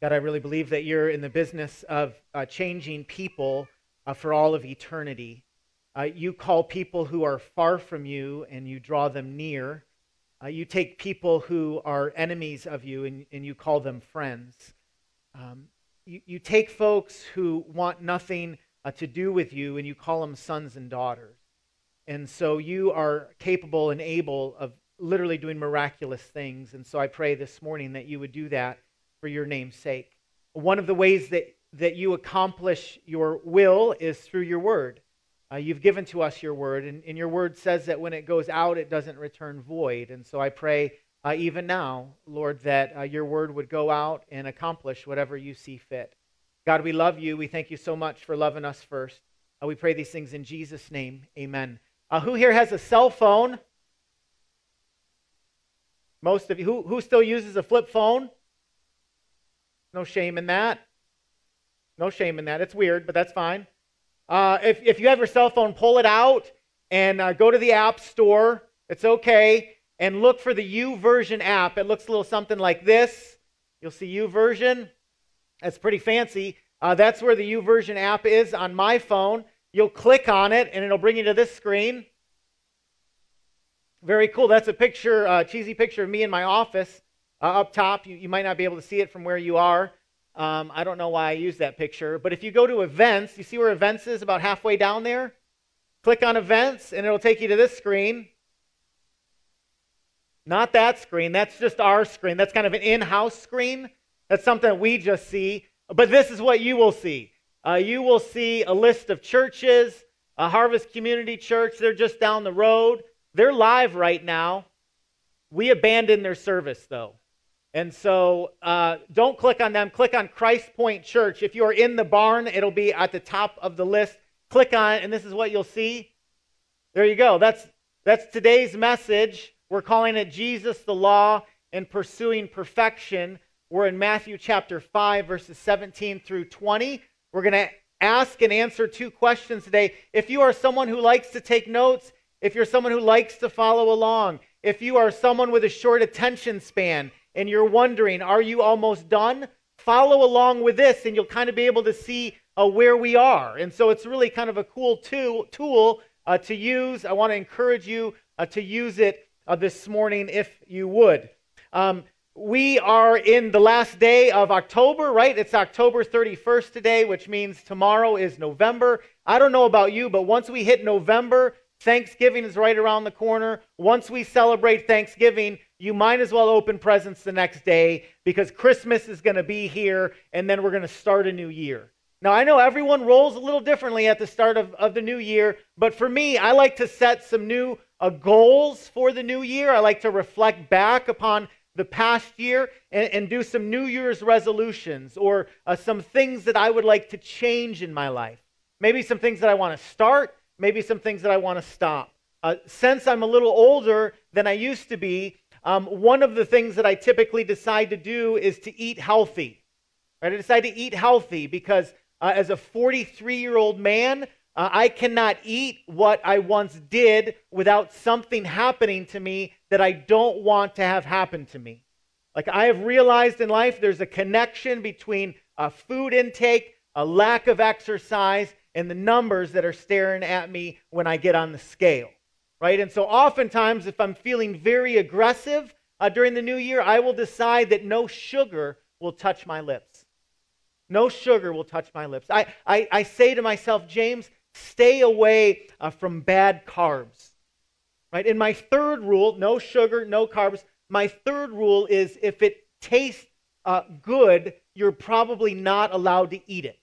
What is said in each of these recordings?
God, I really believe that you're in the business of uh, changing people uh, for all of eternity. Uh, you call people who are far from you and you draw them near. Uh, you take people who are enemies of you and, and you call them friends. Um, you, you take folks who want nothing uh, to do with you and you call them sons and daughters. And so you are capable and able of literally doing miraculous things. And so I pray this morning that you would do that for your name's sake. One of the ways that, that you accomplish your will is through your word. Uh, you've given to us your word, and, and, your word says that when it goes out, it doesn't return void. And so I pray uh, even now, Lord, that uh, your word would go out and accomplish whatever you see fit. God, we love you. We thank you so much for loving us first. Uh, we pray these things in Jesus' name. Amen. Uh, who here has a cell phone? Most of you. Who, who still uses a flip phone? No shame in that. No shame in that. It's weird, but that's fine. Uh, if, if you have your cell phone, pull it out and uh, go to the App Store. It's okay. And look for the YouVersion app. It looks a little something like this. You'll see YouVersion. That's pretty fancy. Uh, that's where the YouVersion app is on my phone. You'll click on it, and it'll bring you to this screen. Very cool. That's a picture, uh, cheesy picture of me in my office uh, up top. You, you might not be able to see it from where you are. Um, I don't know why I use that picture. But if you go to events, you see where events is about halfway down there? Click on events, and it'll take you to this screen. Not that screen. That's just our screen. That's kind of an in house screen. That's something we just see. But this is what you will see. Uh, you will see a list of churches, a Harvest Community Church. They're just down the road. They're live right now. We abandoned their service, though. And so uh, don't click on them. Click on Christ Point Church. If you are in the barn, it'll be at the top of the list. Click on it, and this is what you'll see. There you go. That's, that's today's message. We're calling it Jesus, the Law, and Pursuing Perfection. We're in Matthew chapter 5, verses 17 through 20. We're going to ask and answer two questions today. If you are someone who likes to take notes, if you're someone who likes to follow along, if you are someone with a short attention span and you're wondering, are you almost done? Follow along with this and you'll kind of be able to see uh, where we are. And so it's really kind of a cool tool, tool uh, to use. I want to encourage you uh, to use it uh, this morning if you would. Um, we are in the last day of October, right? It's October 31st today, which means tomorrow is November. I don't know about you, but once we hit November, Thanksgiving is right around the corner. Once we celebrate Thanksgiving, you might as well open presents the next day because Christmas is going to be here and then we're going to start a new year. Now, I know everyone rolls a little differently at the start of, of the new year, but for me, I like to set some new uh, goals for the new year. I like to reflect back upon the past year and, and do some New Year's resolutions or uh, some things that I would like to change in my life. Maybe some things that I want to start, maybe some things that I want to stop. Uh, since I'm a little older than I used to be, um, one of the things that I typically decide to do is to eat healthy. Right? I decide to eat healthy because uh, as a 43 year old man, uh, I cannot eat what I once did without something happening to me that I don't want to have happen to me. Like I have realized in life, there's a connection between a food intake, a lack of exercise, and the numbers that are staring at me when I get on the scale, right? And so oftentimes, if I'm feeling very aggressive uh, during the new year, I will decide that no sugar will touch my lips. No sugar will touch my lips. I, I, I say to myself, James, stay away uh, from bad carbs. Right? And my third rule no sugar, no carbs. My third rule is if it tastes uh, good, you're probably not allowed to eat it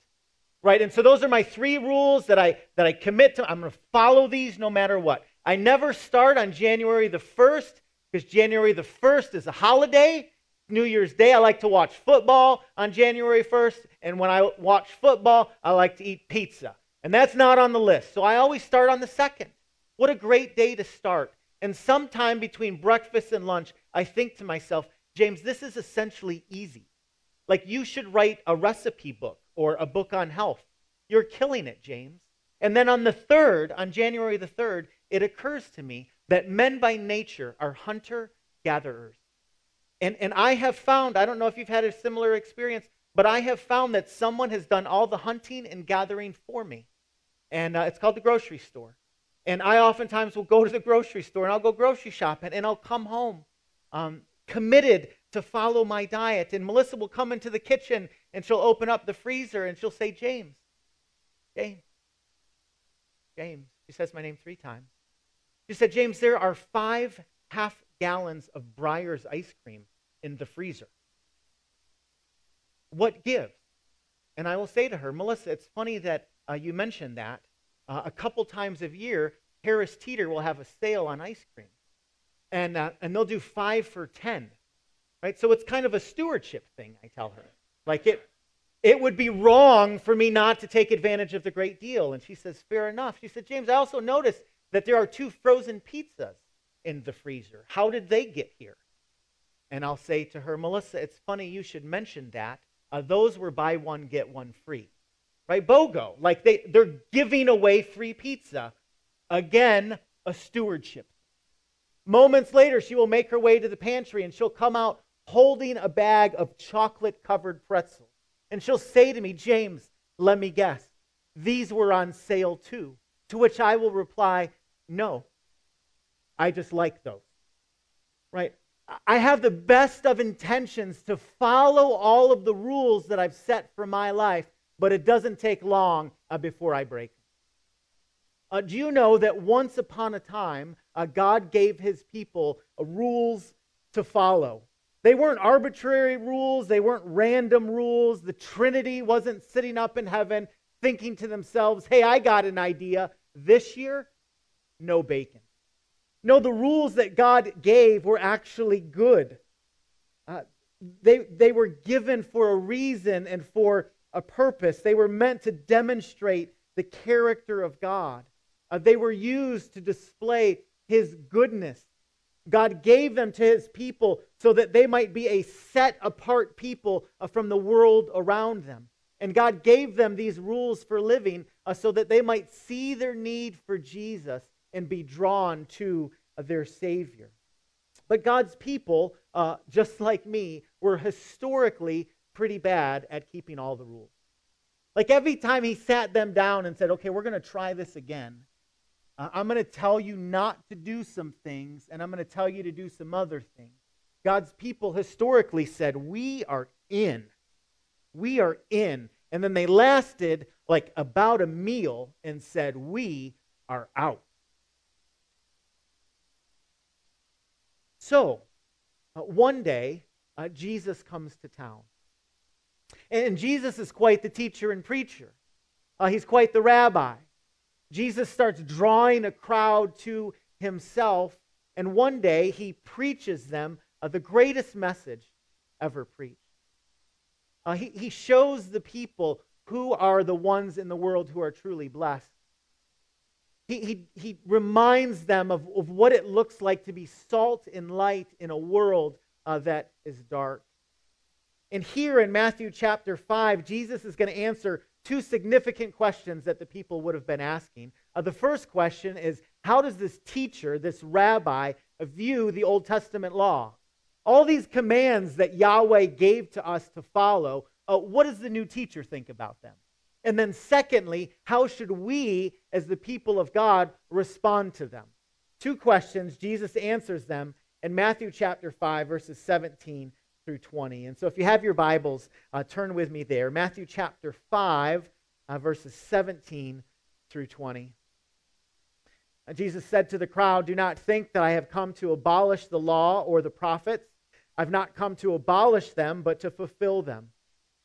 right? And so those are my three rules that I that I commit to. I'm going to follow these no matter what. I never start on January the 1st because January the 1st is a holiday. New Year's Day, I like to watch football on January 1st. And when I watch football, I like to eat pizza. And that's not on the list. So I always start on the 2nd. What a great day to start. And sometime between breakfast and lunch, I think to myself, James, this is essentially easy. Like you should write a recipe book or a book on health. You're killing it, James. And then on the 3rd, on January the 3rd, it occurs to me that men by nature are hunter gatherers. And, and I have found, I don't know if you've had a similar experience, but I have found that someone has done all the hunting and gathering for me. And uh, it's called the grocery store. And I oftentimes will go to the grocery store and I'll go grocery shopping and I'll come home um, committed to follow my diet. And Melissa will come into the kitchen and she'll open up the freezer and she'll say, James, James, James. She says my name three times. She said, James, there are five half gallons of Breyer's ice cream in the freezer. What gives? And I will say to her, Melissa, it's funny that uh, you mentioned that. Uh, a couple times a year, Harris Teeter will have a sale on ice cream. And, uh, and they'll do five for 10. Right? So it's kind of a stewardship thing, I tell her. Like it, it would be wrong for me not to take advantage of the great deal. And she says, Fair enough. She said, James, I also noticed that there are two frozen pizzas in the freezer. How did they get here? And I'll say to her, Melissa, it's funny you should mention that. Uh, those were buy one, get one free. Right? BOGO. Like they, they're giving away free pizza. Again, a stewardship. Moments later, she will make her way to the pantry and she'll come out holding a bag of chocolate covered pretzels. And she'll say to me, James, let me guess, these were on sale too. To which I will reply, no, I just like those. Right? I have the best of intentions to follow all of the rules that I've set for my life, but it doesn't take long uh, before I break. Uh, do you know that once upon a time, uh, God gave his people uh, rules to follow? They weren't arbitrary rules, they weren't random rules. The Trinity wasn't sitting up in heaven thinking to themselves, hey, I got an idea. This year, no bacon. No, the rules that God gave were actually good. Uh, they, they were given for a reason and for a purpose. They were meant to demonstrate the character of God. Uh, they were used to display his goodness God gave them to his people so that they might be a set apart people uh, from the world around them. And God gave them these rules for living uh, so that they might see their need for Jesus and be drawn to their Savior. But God's people, uh, just like me, were historically pretty bad at keeping all the rules. Like every time he sat them down and said, okay, we're going to try this again, uh, I'm going to tell you not to do some things, and I'm going to tell you to do some other things. God's people historically said, We are in. We are in. And then they lasted like about a meal and said, We are out. So, uh, one day, uh, Jesus comes to town. And Jesus is quite the teacher and preacher. Uh, he's quite the rabbi. Jesus starts drawing a crowd to himself, and one day he preaches them uh, the greatest message ever preached. Uh, he, he shows the people who are the ones in the world who are truly blessed. He, he, he reminds them of, of what it looks like to be salt and light in a world uh, that is dark. And here in Matthew chapter 5, Jesus is going to answer two significant questions that the people would have been asking. Uh, the first question is How does this teacher, this rabbi, view the Old Testament law? All these commands that Yahweh gave to us to follow, uh, what does the new teacher think about them? And then, secondly, how should we, as the people of God, respond to them? Two questions. Jesus answers them in Matthew chapter 5, verses 17 through 20. And so if you have your Bibles, uh, turn with me there. Matthew chapter 5, uh, verses 17 through 20. Uh, Jesus said to the crowd, Do not think that I have come to abolish the law or the prophets. I've not come to abolish them, but to fulfill them.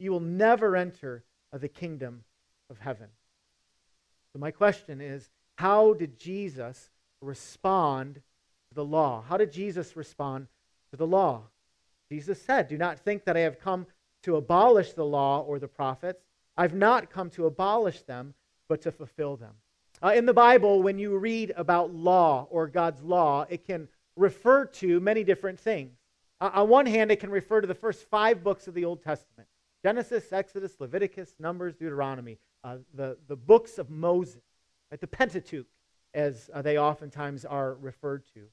you will never enter the kingdom of heaven. So, my question is how did Jesus respond to the law? How did Jesus respond to the law? Jesus said, Do not think that I have come to abolish the law or the prophets. I've not come to abolish them, but to fulfill them. Uh, in the Bible, when you read about law or God's law, it can refer to many different things. Uh, on one hand, it can refer to the first five books of the Old Testament Genesis, Exodus, Leviticus, Numbers, Deuteronomy, uh, the, the books of Moses, right? the Pentateuch, as uh, they oftentimes are referred to.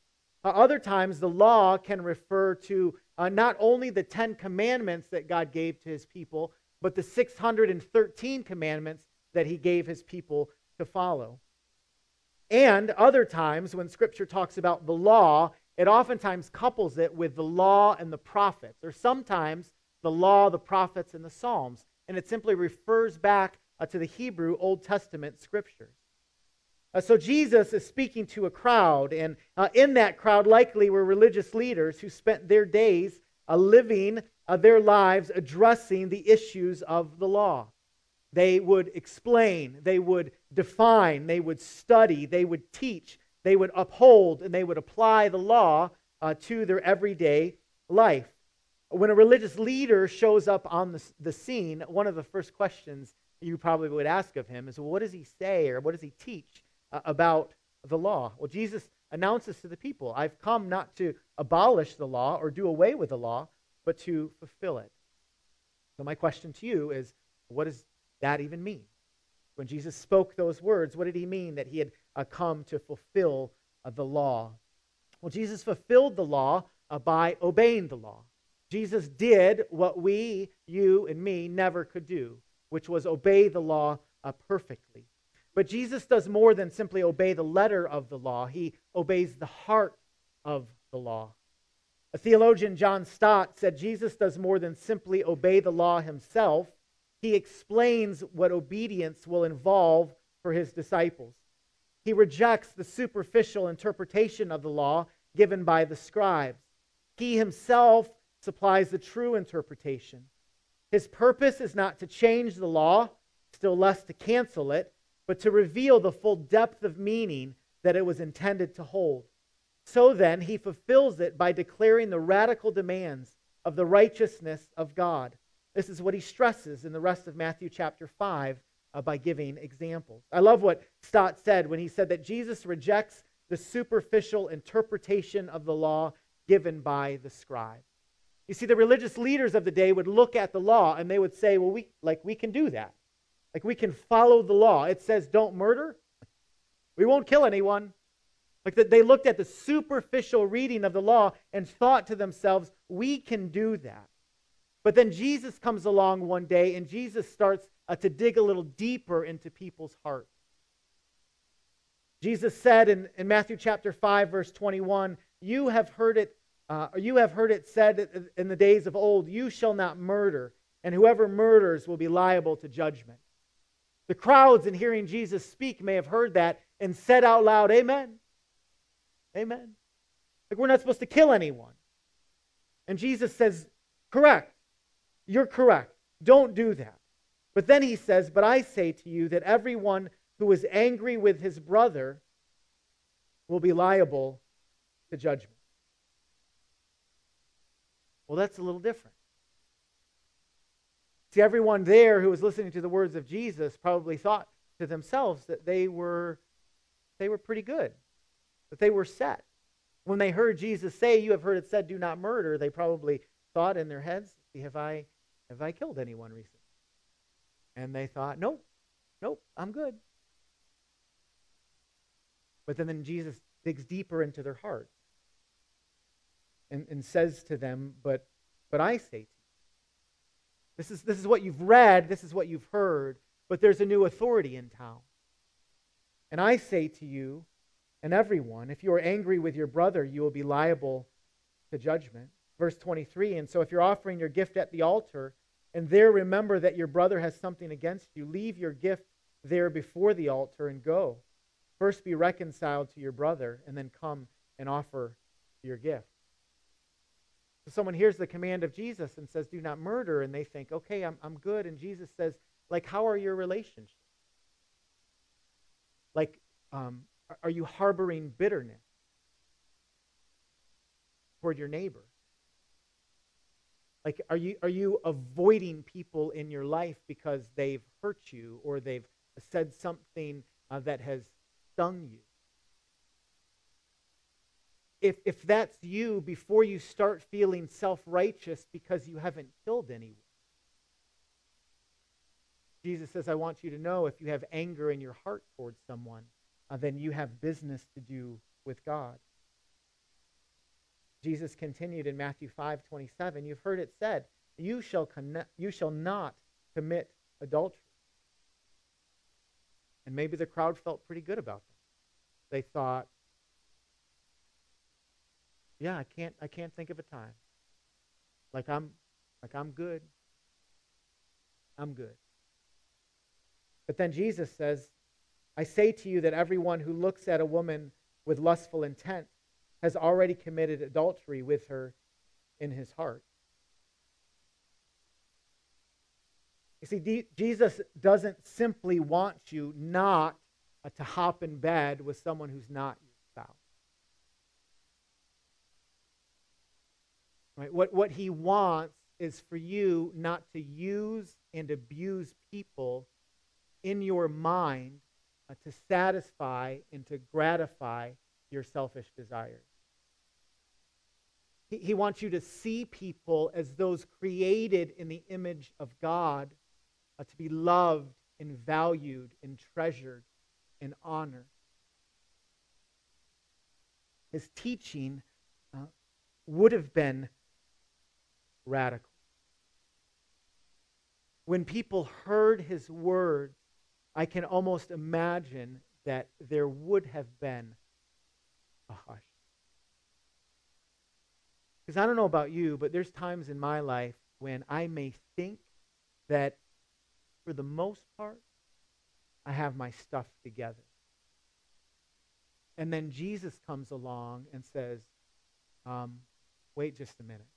Uh, other times, the law can refer to uh, not only the Ten Commandments that God gave to his people, but the 613 commandments that he gave his people to follow. And other times, when Scripture talks about the law, it oftentimes couples it with the law and the prophets, or sometimes the law, the prophets, and the Psalms. And it simply refers back uh, to the Hebrew Old Testament scriptures. Uh, so Jesus is speaking to a crowd, and uh, in that crowd, likely were religious leaders who spent their days uh, living uh, their lives addressing the issues of the law. They would explain, they would define, they would study, they would teach, they would uphold, and they would apply the law uh, to their everyday life. When a religious leader shows up on the, the scene, one of the first questions you probably would ask of him is, well, what does he say or what does he teach uh, about the law? Well, Jesus announces to the people, I've come not to abolish the law or do away with the law, but to fulfill it. So, my question to you is, what does that even mean? When Jesus spoke those words, what did he mean that he had uh, come to fulfill uh, the law? Well, Jesus fulfilled the law uh, by obeying the law. Jesus did what we, you, and me never could do, which was obey the law uh, perfectly. But Jesus does more than simply obey the letter of the law, he obeys the heart of the law. A theologian, John Stott, said Jesus does more than simply obey the law himself, he explains what obedience will involve for his disciples. He rejects the superficial interpretation of the law given by the scribes. He himself supplies the true interpretation. His purpose is not to change the law, still less to cancel it, but to reveal the full depth of meaning that it was intended to hold. So then, he fulfills it by declaring the radical demands of the righteousness of God. This is what he stresses in the rest of Matthew chapter 5 uh, by giving examples. I love what Stott said when he said that Jesus rejects the superficial interpretation of the law given by the scribe. You see, the religious leaders of the day would look at the law and they would say, well, we, like, we can do that. Like, we can follow the law. It says, don't murder. We won't kill anyone. Like, that they looked at the superficial reading of the law and thought to themselves, we can do that. But then Jesus comes along one day and Jesus starts uh, to dig a little deeper into people's hearts. Jesus said in, in Matthew chapter 5, verse 21, You have heard it uh, you have heard it said in the days of old, You shall not murder, and whoever murders will be liable to judgment. The crowds, in hearing Jesus speak, may have heard that and said out loud, Amen. Amen. Like we're not supposed to kill anyone. And Jesus says, Correct. You're correct. Don't do that. But then he says, But I say to you that everyone who is angry with his brother will be liable to judgment. Well, that's a little different. See, everyone there who was listening to the words of Jesus probably thought to themselves that they were, they were pretty good, that they were set. When they heard Jesus say, You have heard it said, do not murder, they probably thought in their heads, Have I, have I killed anyone recently? And they thought, Nope, nope, I'm good. But then, then Jesus digs deeper into their hearts and, and says to them, but, but I say to you. This is, this is what you've read, this is what you've heard, but there's a new authority in town. And I say to you and everyone, if you are angry with your brother, you will be liable to judgment. Verse 23 And so if you're offering your gift at the altar, and there remember that your brother has something against you, leave your gift there before the altar and go. First be reconciled to your brother, and then come and offer your gift. So someone hears the command of Jesus and says, do not murder, and they think, okay, I'm, I'm good. And Jesus says, like, how are your relationships? Like, um, are you harboring bitterness toward your neighbor? Like, are you, are you avoiding people in your life because they've hurt you or they've said something uh, that has stung you? If, if that's you, before you start feeling self righteous because you haven't killed anyone, Jesus says, I want you to know if you have anger in your heart towards someone, uh, then you have business to do with God. Jesus continued in Matthew 5 27, You've heard it said, You shall, you shall not commit adultery. And maybe the crowd felt pretty good about that. They thought, yeah, I can't I can't think of a time. Like I'm like I'm good. I'm good. But then Jesus says, I say to you that everyone who looks at a woman with lustful intent has already committed adultery with her in his heart. You see, D- Jesus doesn't simply want you not to hop in bed with someone who's not your spouse. Right? What, what he wants is for you not to use and abuse people in your mind uh, to satisfy and to gratify your selfish desires. He, he wants you to see people as those created in the image of God uh, to be loved and valued and treasured and honored. His teaching uh, would have been radical. When people heard his words, I can almost imagine that there would have been a hush. Because I don't know about you, but there's times in my life when I may think that for the most part, I have my stuff together. And then Jesus comes along and says, um, wait just a minute.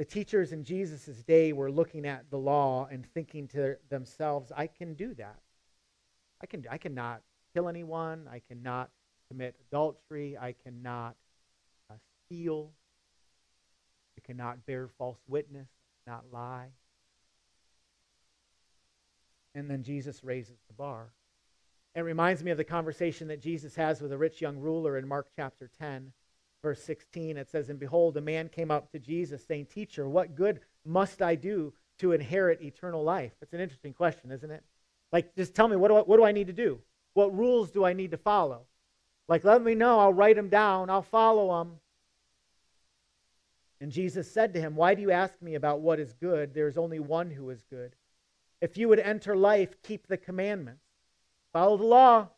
The teachers in Jesus' day were looking at the law and thinking to themselves, I can do that. I can I cannot kill anyone, I cannot commit adultery, I cannot uh, steal, I cannot bear false witness, not lie. And then Jesus raises the bar. It reminds me of the conversation that Jesus has with a rich young ruler in Mark chapter 10 verse 16, it says, And behold, a man came up to Jesus saying, Teacher, what good must I do to inherit eternal life? That's an interesting question, isn't it? Like, just tell me, what do I, what do I need to do? What rules do I need to follow? Like, let me know. I'll write them down. I'll follow them. And Jesus said to him, Why do you ask me about what is good? There is only one who is good. If you would enter life, keep the commandments. Follow the law,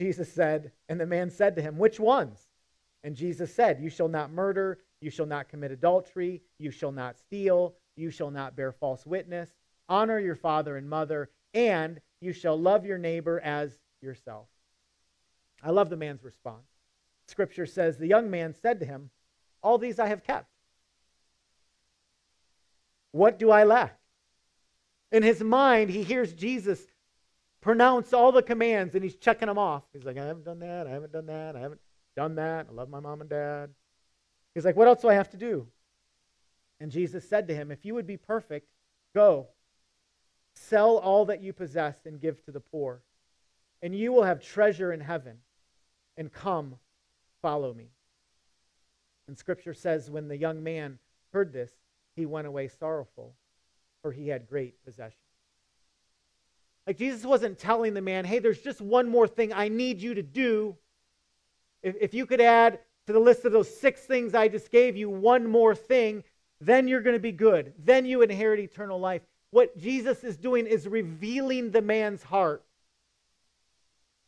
Jesus said. And the man said to him, Which ones? And Jesus said, You shall not murder, you shall not commit adultery, you shall not steal, you shall not bear false witness, honor your father and mother, and you shall love your neighbor as yourself. I love the man's response. Scripture says, The young man said to him, All these I have kept. What do I lack? In his mind, he hears Jesus pronounce all the commands and he's checking them off. He's like, I haven't done that, I haven't done that, I haven't done that. I love my mom and dad. He's like, What else do I have to do? And Jesus said to him, If you would be perfect, go. Sell all that you possess and give to the poor, and you will have treasure in heaven. And come, follow me. And scripture says, when the young man heard this, he went away sorrowful, for he had great possessions. Like Jesus wasn't telling the man, hey, there's just one more thing I need you to do. If, if you could add to the list of those six things I just gave you one more thing, then you're going to be good. Then you inherit eternal life. What Jesus is doing is revealing the man's heart.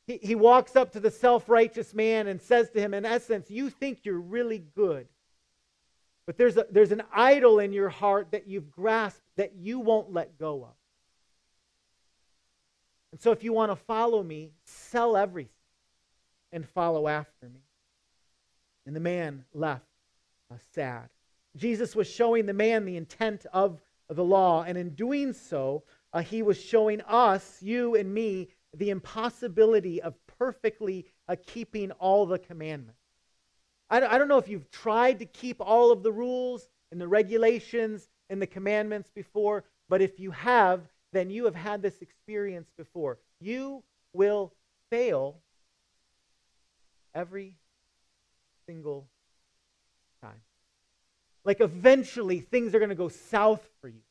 He, he walks up to the self righteous man and says to him, in essence, You think you're really good. But there's, a, there's an idol in your heart that you've grasped that you won't let go of. And so, if you want to follow me, sell everything and follow after me. And the man left uh, sad. Jesus was showing the man the intent of the law, and in doing so, uh, he was showing us, you and me, the impossibility of perfectly uh, keeping all the commandments. I, I don't know if you've tried to keep all of the rules and the regulations and the commandments before, but if you have, then you have had this experience before. You will fail every single time. Like eventually things are going to go south for you.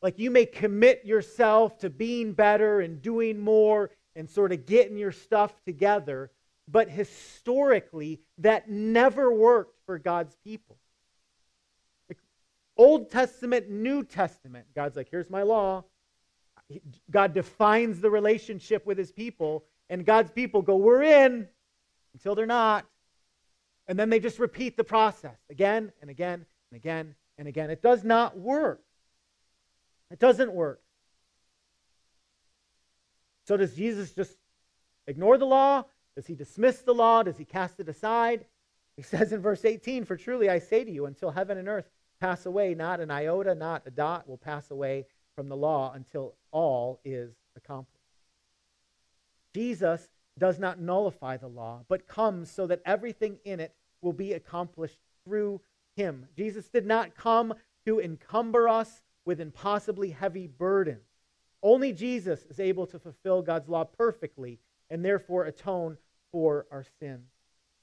Like you may commit yourself to being better and doing more and sort of getting your stuff together, but historically that never worked for God's people. Old Testament, New Testament. God's like, here's my law. God defines the relationship with his people, and God's people go, we're in until they're not. And then they just repeat the process again and again and again and again. It does not work. It doesn't work. So does Jesus just ignore the law? Does he dismiss the law? Does he cast it aside? He says in verse 18, For truly I say to you, until heaven and earth pass away. Not an iota, not a dot will pass away from the law until all is accomplished. Jesus does not nullify the law, but comes so that everything in it will be accomplished through him. Jesus did not come to encumber us with impossibly heavy burdens. Only Jesus is able to fulfill God's law perfectly and therefore atone for our sins.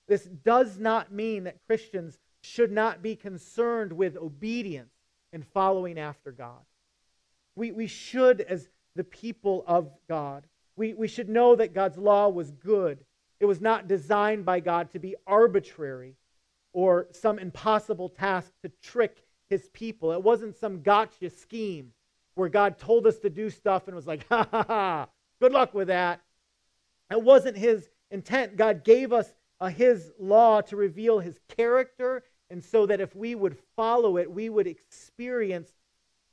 This does not mean that Christians should not be concerned with obedience and following after God. We, we should, as the people of God, we, we should know that God's law was good. It was not designed by God to be arbitrary or some impossible task to trick his people. It wasn't some gotcha scheme where God told us to do stuff and was like, ha ha ha, good luck with that. It wasn't his intent. God gave us uh, his law to reveal his character and so that if we would follow it, we would experience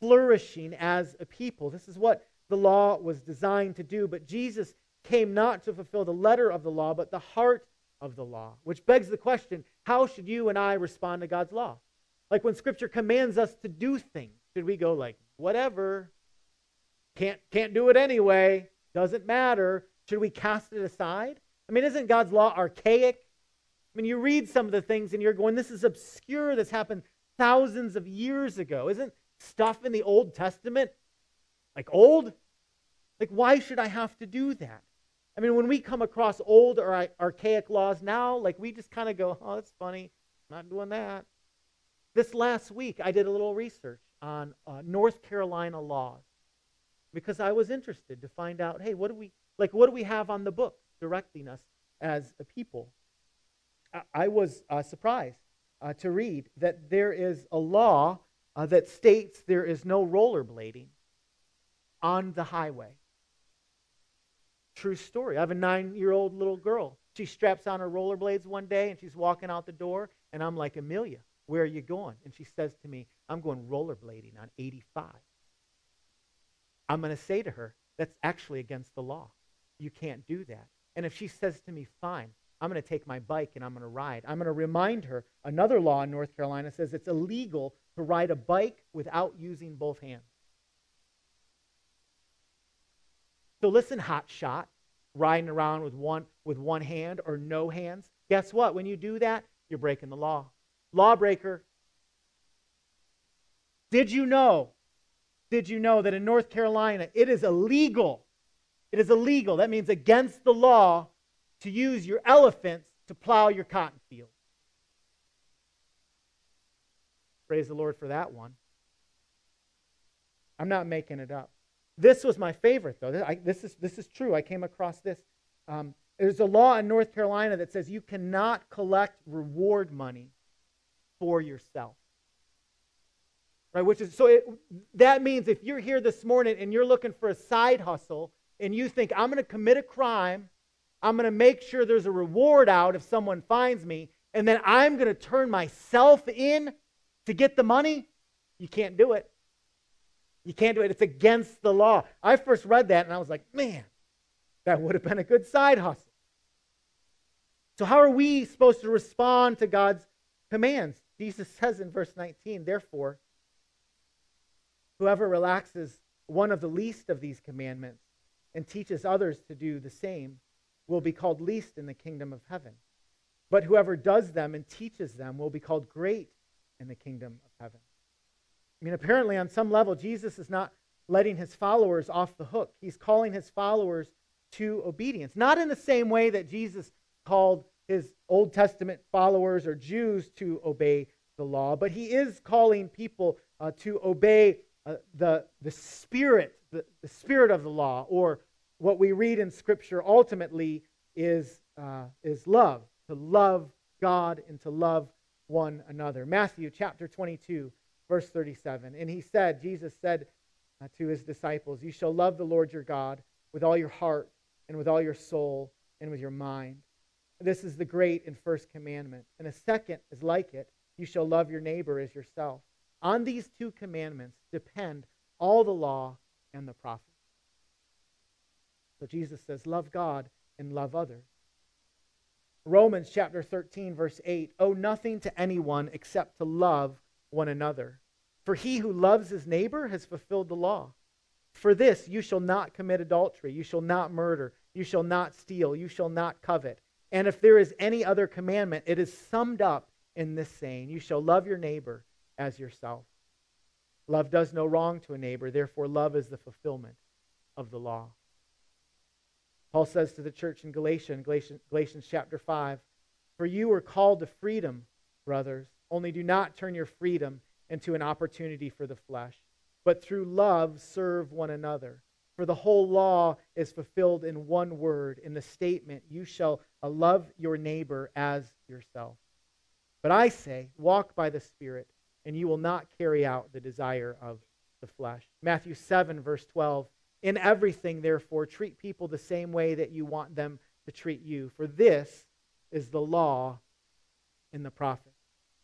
flourishing as a people. This is what the law was designed to do. But Jesus came not to fulfill the letter of the law, but the heart of the law, which begs the question how should you and I respond to God's law? Like when Scripture commands us to do things, should we go like, whatever, can't, can't do it anyway, doesn't matter? Should we cast it aside? I mean, isn't God's law archaic? I mean, you read some of the things and you're going, this is obscure. This happened thousands of years ago. Isn't stuff in the Old Testament like old? Like, why should I have to do that? I mean, when we come across old or archaic laws now, like we just kind of go, oh, that's funny. Not doing that. This last week, I did a little research on uh, North Carolina laws because I was interested to find out, hey, what do we like? What do we have on the book directing us as a people? I was uh, surprised uh, to read that there is a law uh, that states there is no rollerblading on the highway. True story. I have a nine year old little girl. She straps on her rollerblades one day and she's walking out the door, and I'm like, Amelia, where are you going? And she says to me, I'm going rollerblading on 85. I'm going to say to her, that's actually against the law. You can't do that. And if she says to me, fine, I'm going to take my bike and I'm going to ride. I'm going to remind her another law in North Carolina says it's illegal to ride a bike without using both hands. So listen, hot shot, riding around with one with one hand or no hands. Guess what? When you do that, you're breaking the law. Lawbreaker. Did you know? Did you know that in North Carolina it is illegal? It is illegal. That means against the law to use your elephants to plow your cotton field. Praise the Lord for that one. I'm not making it up. This was my favorite, though. I, this, is, this is true. I came across this. Um, there's a law in North Carolina that says you cannot collect reward money for yourself. Right, which is so it, that means if you're here this morning and you're looking for a side hustle and you think I'm going to commit a crime I'm going to make sure there's a reward out if someone finds me, and then I'm going to turn myself in to get the money. You can't do it. You can't do it. It's against the law. I first read that and I was like, man, that would have been a good side hustle. So, how are we supposed to respond to God's commands? Jesus says in verse 19, therefore, whoever relaxes one of the least of these commandments and teaches others to do the same will be called least in the kingdom of heaven. But whoever does them and teaches them will be called great in the kingdom of heaven. I mean, apparently, on some level, Jesus is not letting his followers off the hook. He's calling his followers to obedience. Not in the same way that Jesus called his Old Testament followers or Jews to obey the law, but he is calling people uh, to obey uh, the, the spirit, the, the spirit of the law, or what we read in Scripture ultimately is, uh, is love, to love God and to love one another. Matthew chapter 22, verse 37. And he said, Jesus said uh, to his disciples, You shall love the Lord your God with all your heart and with all your soul and with your mind. This is the great and first commandment. And a second is like it you shall love your neighbor as yourself. On these two commandments depend all the law and the prophets. So Jesus says, Love God and love others. Romans chapter 13, verse 8 Owe nothing to anyone except to love one another. For he who loves his neighbor has fulfilled the law. For this, you shall not commit adultery, you shall not murder, you shall not steal, you shall not covet. And if there is any other commandment, it is summed up in this saying You shall love your neighbor as yourself. Love does no wrong to a neighbor, therefore, love is the fulfillment of the law. Paul says to the church in Galatia, in Galatians, Galatians chapter 5, For you were called to freedom, brothers, only do not turn your freedom into an opportunity for the flesh, but through love serve one another. For the whole law is fulfilled in one word, in the statement, You shall uh, love your neighbor as yourself. But I say, walk by the Spirit, and you will not carry out the desire of the flesh. Matthew 7, verse 12. In everything, therefore, treat people the same way that you want them to treat you, for this is the law in the prophets.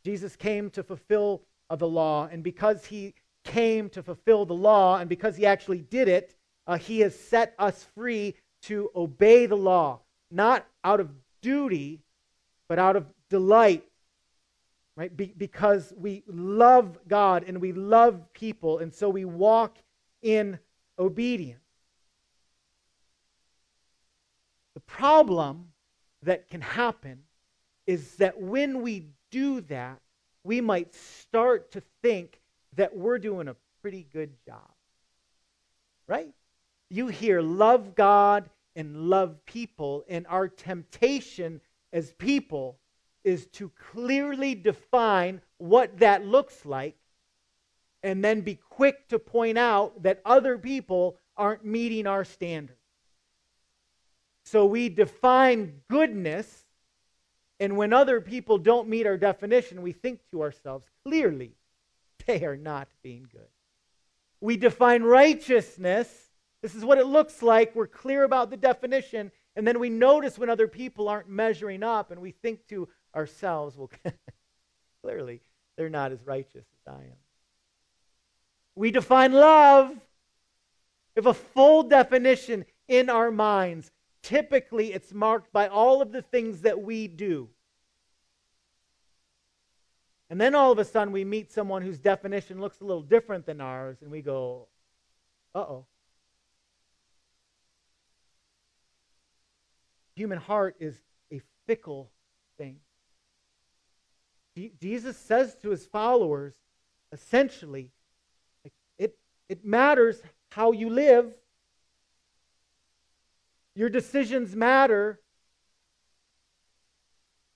Jesus came to fulfill the law, and because he came to fulfill the law, and because he actually did it, uh, he has set us free to obey the law, not out of duty, but out of delight right? Be- because we love God and we love people, and so we walk in obedience. The problem that can happen is that when we do that, we might start to think that we're doing a pretty good job. Right? You hear love God and love people, and our temptation as people is to clearly define what that looks like and then be quick to point out that other people aren't meeting our standards. So we define goodness, and when other people don't meet our definition, we think to ourselves, clearly, they are not being good. We define righteousness. This is what it looks like. We're clear about the definition. And then we notice when other people aren't measuring up, and we think to ourselves, well, clearly they're not as righteous as I am. We define love. If a full definition in our minds, typically it's marked by all of the things that we do. And then all of a sudden we meet someone whose definition looks a little different than ours, and we go, uh oh. Human heart is a fickle thing. Jesus says to his followers, essentially, it, it matters how you live. Your decisions matter.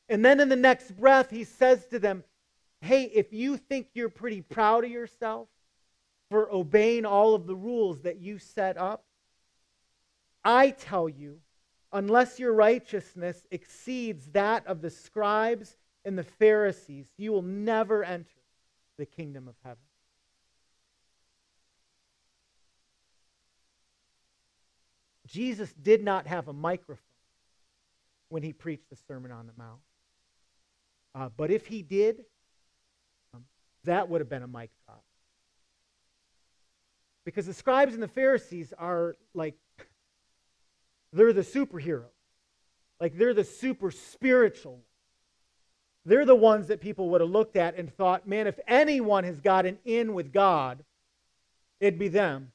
And then in the next breath, he says to them, Hey, if you think you're pretty proud of yourself for obeying all of the rules that you set up, I tell you, unless your righteousness exceeds that of the scribes and the Pharisees, you will never enter the kingdom of heaven. Jesus did not have a microphone when he preached the Sermon on the Mount. Uh, but if he did, um, that would have been a mic drop. Because the scribes and the Pharisees are like, they're the superheroes. Like they're the super spiritual they're the ones that people would have looked at and thought, man, if anyone has gotten in with God, it'd be them.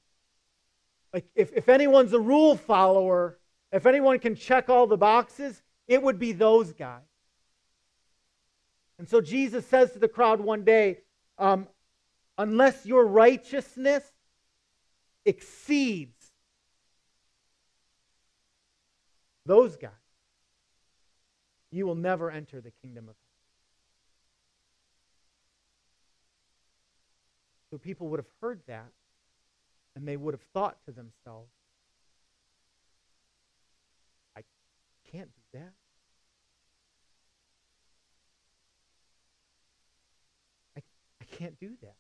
Like, if, if anyone's a rule follower, if anyone can check all the boxes, it would be those guys. And so Jesus says to the crowd one day, um, unless your righteousness exceeds those guys, you will never enter the kingdom of heaven. So people would have heard that and they would have thought to themselves, I can't do that. I, I can't do that.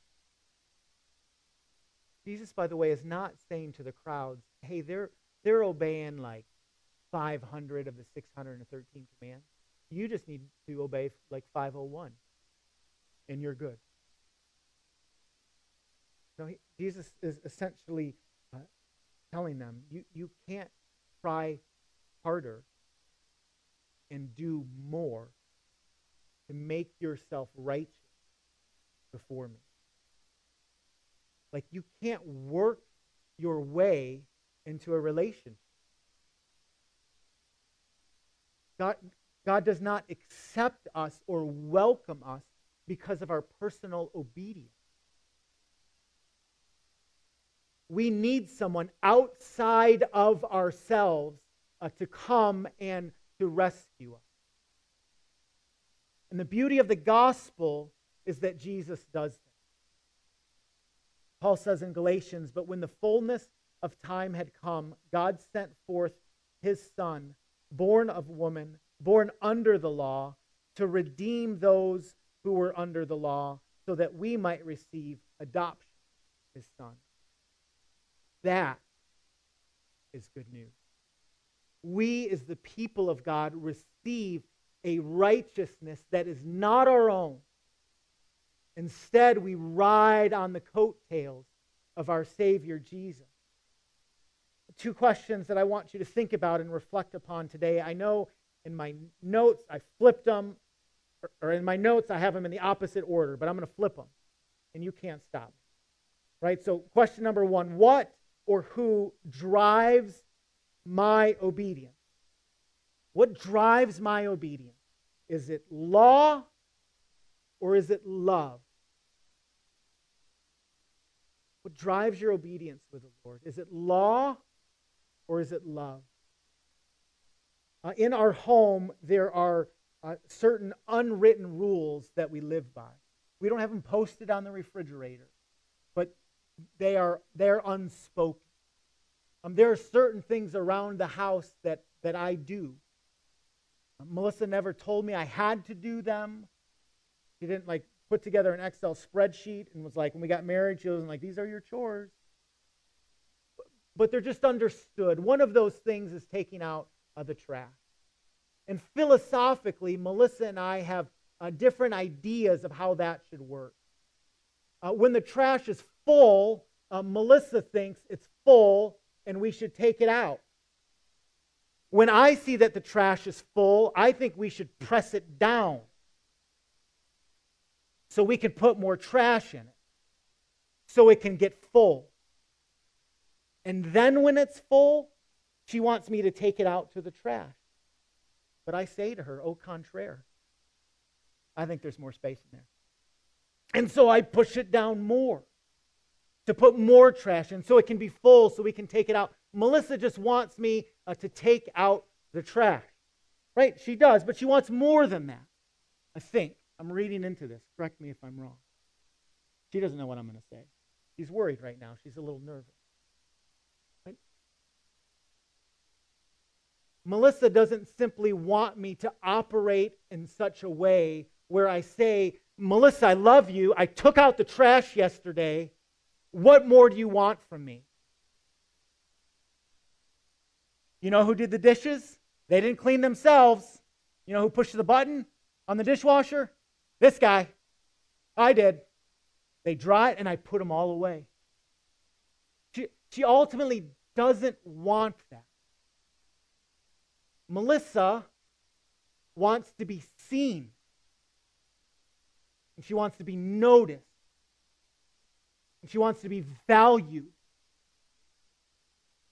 Jesus, by the way, is not saying to the crowds, hey, they're, they're obeying like 500 of the 613 commands. You just need to obey like 501, and you're good. No, he, Jesus is essentially uh, telling them, you, you can't try harder and do more to make yourself righteous before me. Like you can't work your way into a relationship. God, God does not accept us or welcome us because of our personal obedience. We need someone outside of ourselves uh, to come and to rescue us. And the beauty of the gospel is that Jesus does that. Paul says in Galatians, but when the fullness of time had come, God sent forth his son, born of woman, born under the law, to redeem those who were under the law, so that we might receive adoption, his son. That is good news. We, as the people of God, receive a righteousness that is not our own. Instead, we ride on the coattails of our Savior Jesus. Two questions that I want you to think about and reflect upon today. I know in my notes I flipped them, or in my notes I have them in the opposite order, but I'm going to flip them, and you can't stop. me. Right? So, question number one What or who drives my obedience? What drives my obedience? Is it law or is it love? What drives your obedience with the Lord? Is it law or is it love? Uh, in our home, there are uh, certain unwritten rules that we live by. We don't have them posted on the refrigerator, but they are they're unspoken. Um, there are certain things around the house that, that I do. Uh, Melissa never told me I had to do them. She didn't like put together an Excel spreadsheet and was like, when we got married, she was like, these are your chores. But they're just understood. One of those things is taking out uh, the trash. And philosophically, Melissa and I have uh, different ideas of how that should work. Uh, when the trash is full, uh, Melissa thinks it's full and we should take it out. When I see that the trash is full, I think we should press it down so we can put more trash in it so it can get full. And then when it's full, she wants me to take it out to the trash. But I say to her, au contraire, I think there's more space in there. And so I push it down more to put more trash in so it can be full so we can take it out. Melissa just wants me uh, to take out the trash. Right? She does, but she wants more than that. I think. I'm reading into this. Correct me if I'm wrong. She doesn't know what I'm going to say. She's worried right now. She's a little nervous. Right? Melissa doesn't simply want me to operate in such a way where I say, Melissa, I love you. I took out the trash yesterday. What more do you want from me? You know who did the dishes? They didn't clean themselves. You know who pushed the button on the dishwasher? This guy. I did. They dry it and I put them all away. She, she ultimately doesn't want that. Melissa wants to be seen. And she wants to be noticed. And she wants to be valued.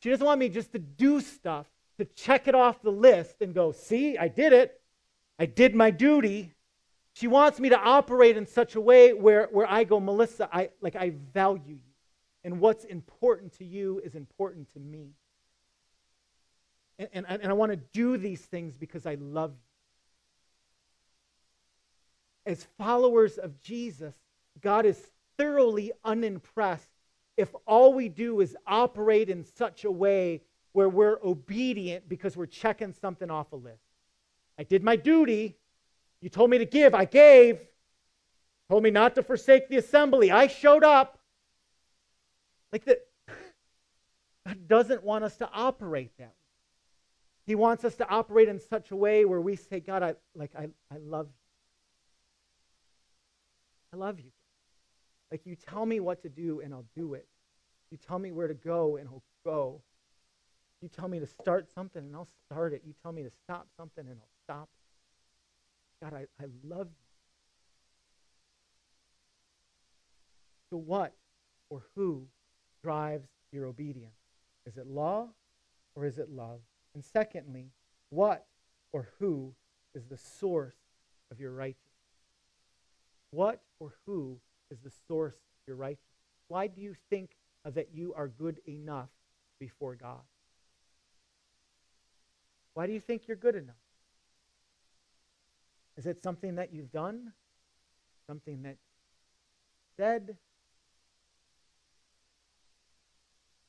She doesn't want me just to do stuff. to check it off the list and go, see, I did it. I did my duty. She wants me to operate in such a way where, where I go, Melissa, I like I value you. And what's important to you is important to me. And, and, and I want to do these things because I love you. As followers of Jesus, God is thoroughly unimpressed if all we do is operate in such a way where we're obedient because we're checking something off a list. I did my duty. You told me to give. I gave. Told me not to forsake the assembly. I showed up. Like that. God doesn't want us to operate that way. He wants us to operate in such a way where we say, God, I like I, I love you. I love you. Like you tell me what to do and I'll do it. You tell me where to go and I'll go. You tell me to start something and I'll start it. You tell me to stop something and I'll stop. God, I, I love you. So what or who drives your obedience? Is it law or is it love? And secondly, what or who is the source of your righteousness? What or who is the source of your righteousness? Why do you think that you are good enough before God? Why do you think you're good enough? Is it something that you've done? Something that said?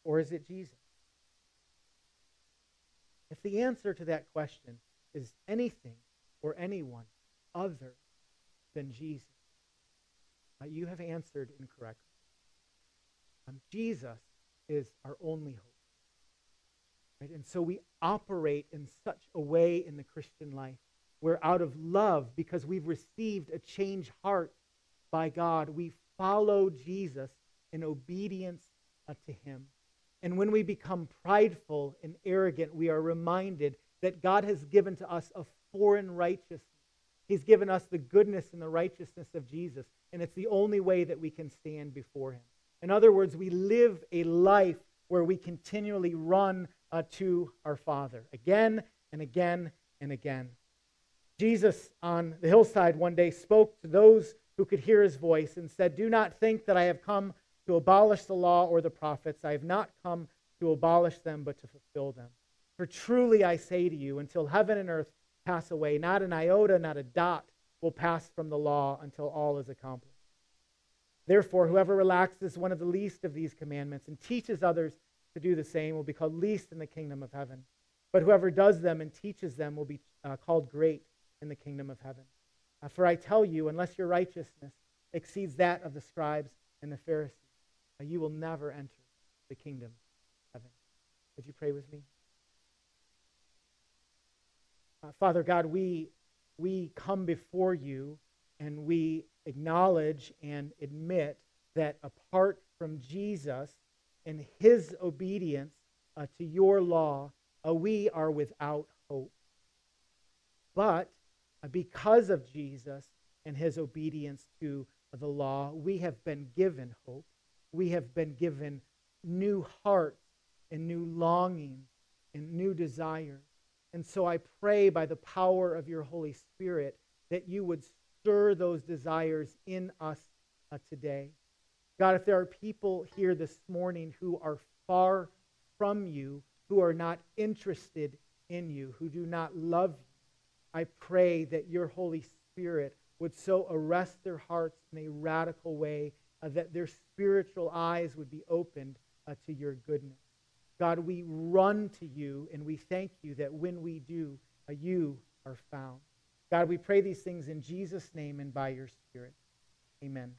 Or is it Jesus? If the answer to that question is anything or anyone other than Jesus, uh, you have answered incorrectly. Um, Jesus is our only hope. Right? And so we operate in such a way in the Christian life where, out of love, because we've received a changed heart by God, we follow Jesus in obedience uh, to Him. And when we become prideful and arrogant, we are reminded that God has given to us a foreign righteousness. He's given us the goodness and the righteousness of Jesus, and it's the only way that we can stand before Him. In other words, we live a life where we continually run uh, to our Father again and again and again. Jesus on the hillside one day spoke to those who could hear his voice and said, Do not think that I have come to abolish the law or the prophets. I have not come to abolish them, but to fulfill them. For truly I say to you, until heaven and earth pass away, not an iota, not a dot will pass from the law until all is accomplished. Therefore, whoever relaxes one of the least of these commandments and teaches others to do the same will be called least in the kingdom of heaven. But whoever does them and teaches them will be uh, called great in the kingdom of heaven. Uh, for I tell you, unless your righteousness exceeds that of the scribes and the Pharisees, you will never enter the kingdom of heaven. Would you pray with me? Uh, Father God, we, we come before you and we acknowledge and admit that apart from Jesus and his obedience uh, to your law, uh, we are without hope. But uh, because of Jesus and his obedience to the law, we have been given hope we have been given new hearts and new longings and new desires. And so I pray by the power of your Holy Spirit that you would stir those desires in us uh, today. God, if there are people here this morning who are far from you, who are not interested in you, who do not love you, I pray that your Holy Spirit would so arrest their hearts in a radical way uh, that their spiritual eyes would be opened uh, to your goodness. God, we run to you and we thank you that when we do, uh, you are found. God, we pray these things in Jesus' name and by your Spirit. Amen.